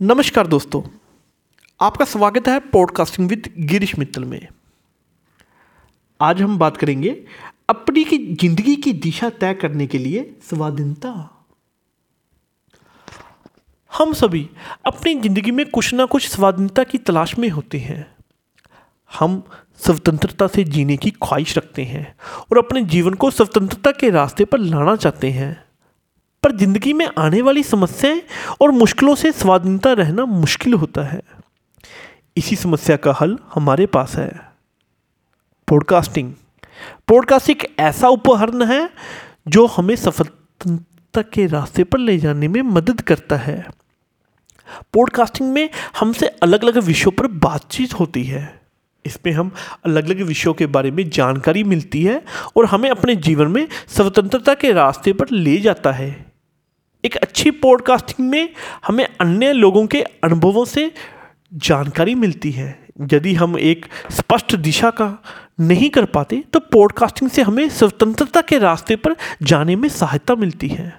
नमस्कार दोस्तों, आपका स्वागत है पॉडकास्टिंग विद गिरीश मित्तल में। आज हम बात करेंगे अपनी की ज़िंदगी की दिशा तय करने के लिए स्वाधीनता। हम सभी अपनी ज़िंदगी में कुछ ना कुछ स्वाधीनता की तलाश में होते हैं। हम स्वतंत्रता से जीने की ख्वाहिश रखते हैं और अपने जीवन को स्वतंत्रता के रास्ते पर लाना चाहते हैं। पर ज़िंदगी में आने वाली समस्याएँ और मुश्किलों से स्वाधीनता रहना मुश्किल होता है। इसी समस्या का हल हमारे पास है। पॉडकास्टिंग पॉडकास्ट एक ऐसा उपहरण है जो हमें सफलता के रास्ते पर ले जाने में मदद करता है। पॉडकास्टिंग में हमसे अलग अलग विषयों पर बातचीत होती है। इसमें हम अलग अलग विषयों के बारे में जानकारी मिलती है और हमें अपने जीवन में स्वतंत्रता के रास्ते पर ले जाता है। एक अच्छी पॉडकास्टिंग में हमें अन्य लोगों के अनुभवों से जानकारी मिलती है। यदि हम एक स्पष्ट दिशा का नहीं कर पाते तो पॉडकास्टिंग से हमें स्वतंत्रता के रास्ते पर जाने में सहायता मिलती है।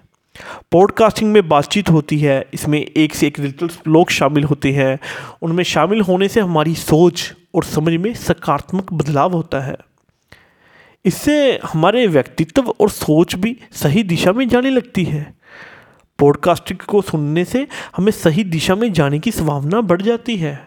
पॉडकास्टिंग में बातचीत होती है, इसमें एक से एक दिलचस्प लोग शामिल होते हैं। उनमें शामिल होने से हमारी सोच और समझ में सकारात्मक बदलाव होता है। इससे हमारे व्यक्तित्व और सोच भी सही दिशा में जाने लगती है। पॉडकास्टिंग को सुनने से हमें सही दिशा में जाने की संभावना बढ़ जाती है।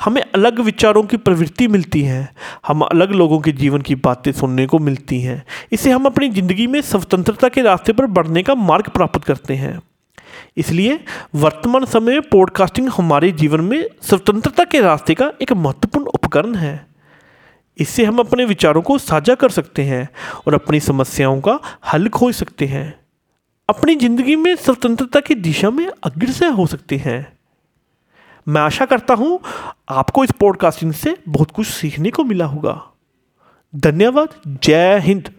हमें अलग विचारों की प्रवृत्ति मिलती है। हम अलग लोगों के जीवन की बातें सुनने को मिलती हैं। इससे हम अपनी ज़िंदगी में स्वतंत्रता के रास्ते पर बढ़ने का मार्ग प्राप्त करते हैं। इसलिए वर्तमान समय में पॉडकास्टिंग हमारे जीवन में स्वतंत्रता के रास्ते का एक महत्वपूर्ण उपकरण है। इससे हम अपने विचारों को साझा कर सकते हैं और अपनी समस्याओं का हल खोज सकते हैं। अपनी ज़िंदगी में स्वतंत्रता की दिशा में अग्रसर हो सकते हैं। मैं आशा करता हूँ आपको इस पॉडकास्टिंग से बहुत कुछ सीखने को मिला होगा। धन्यवाद। जय हिंद।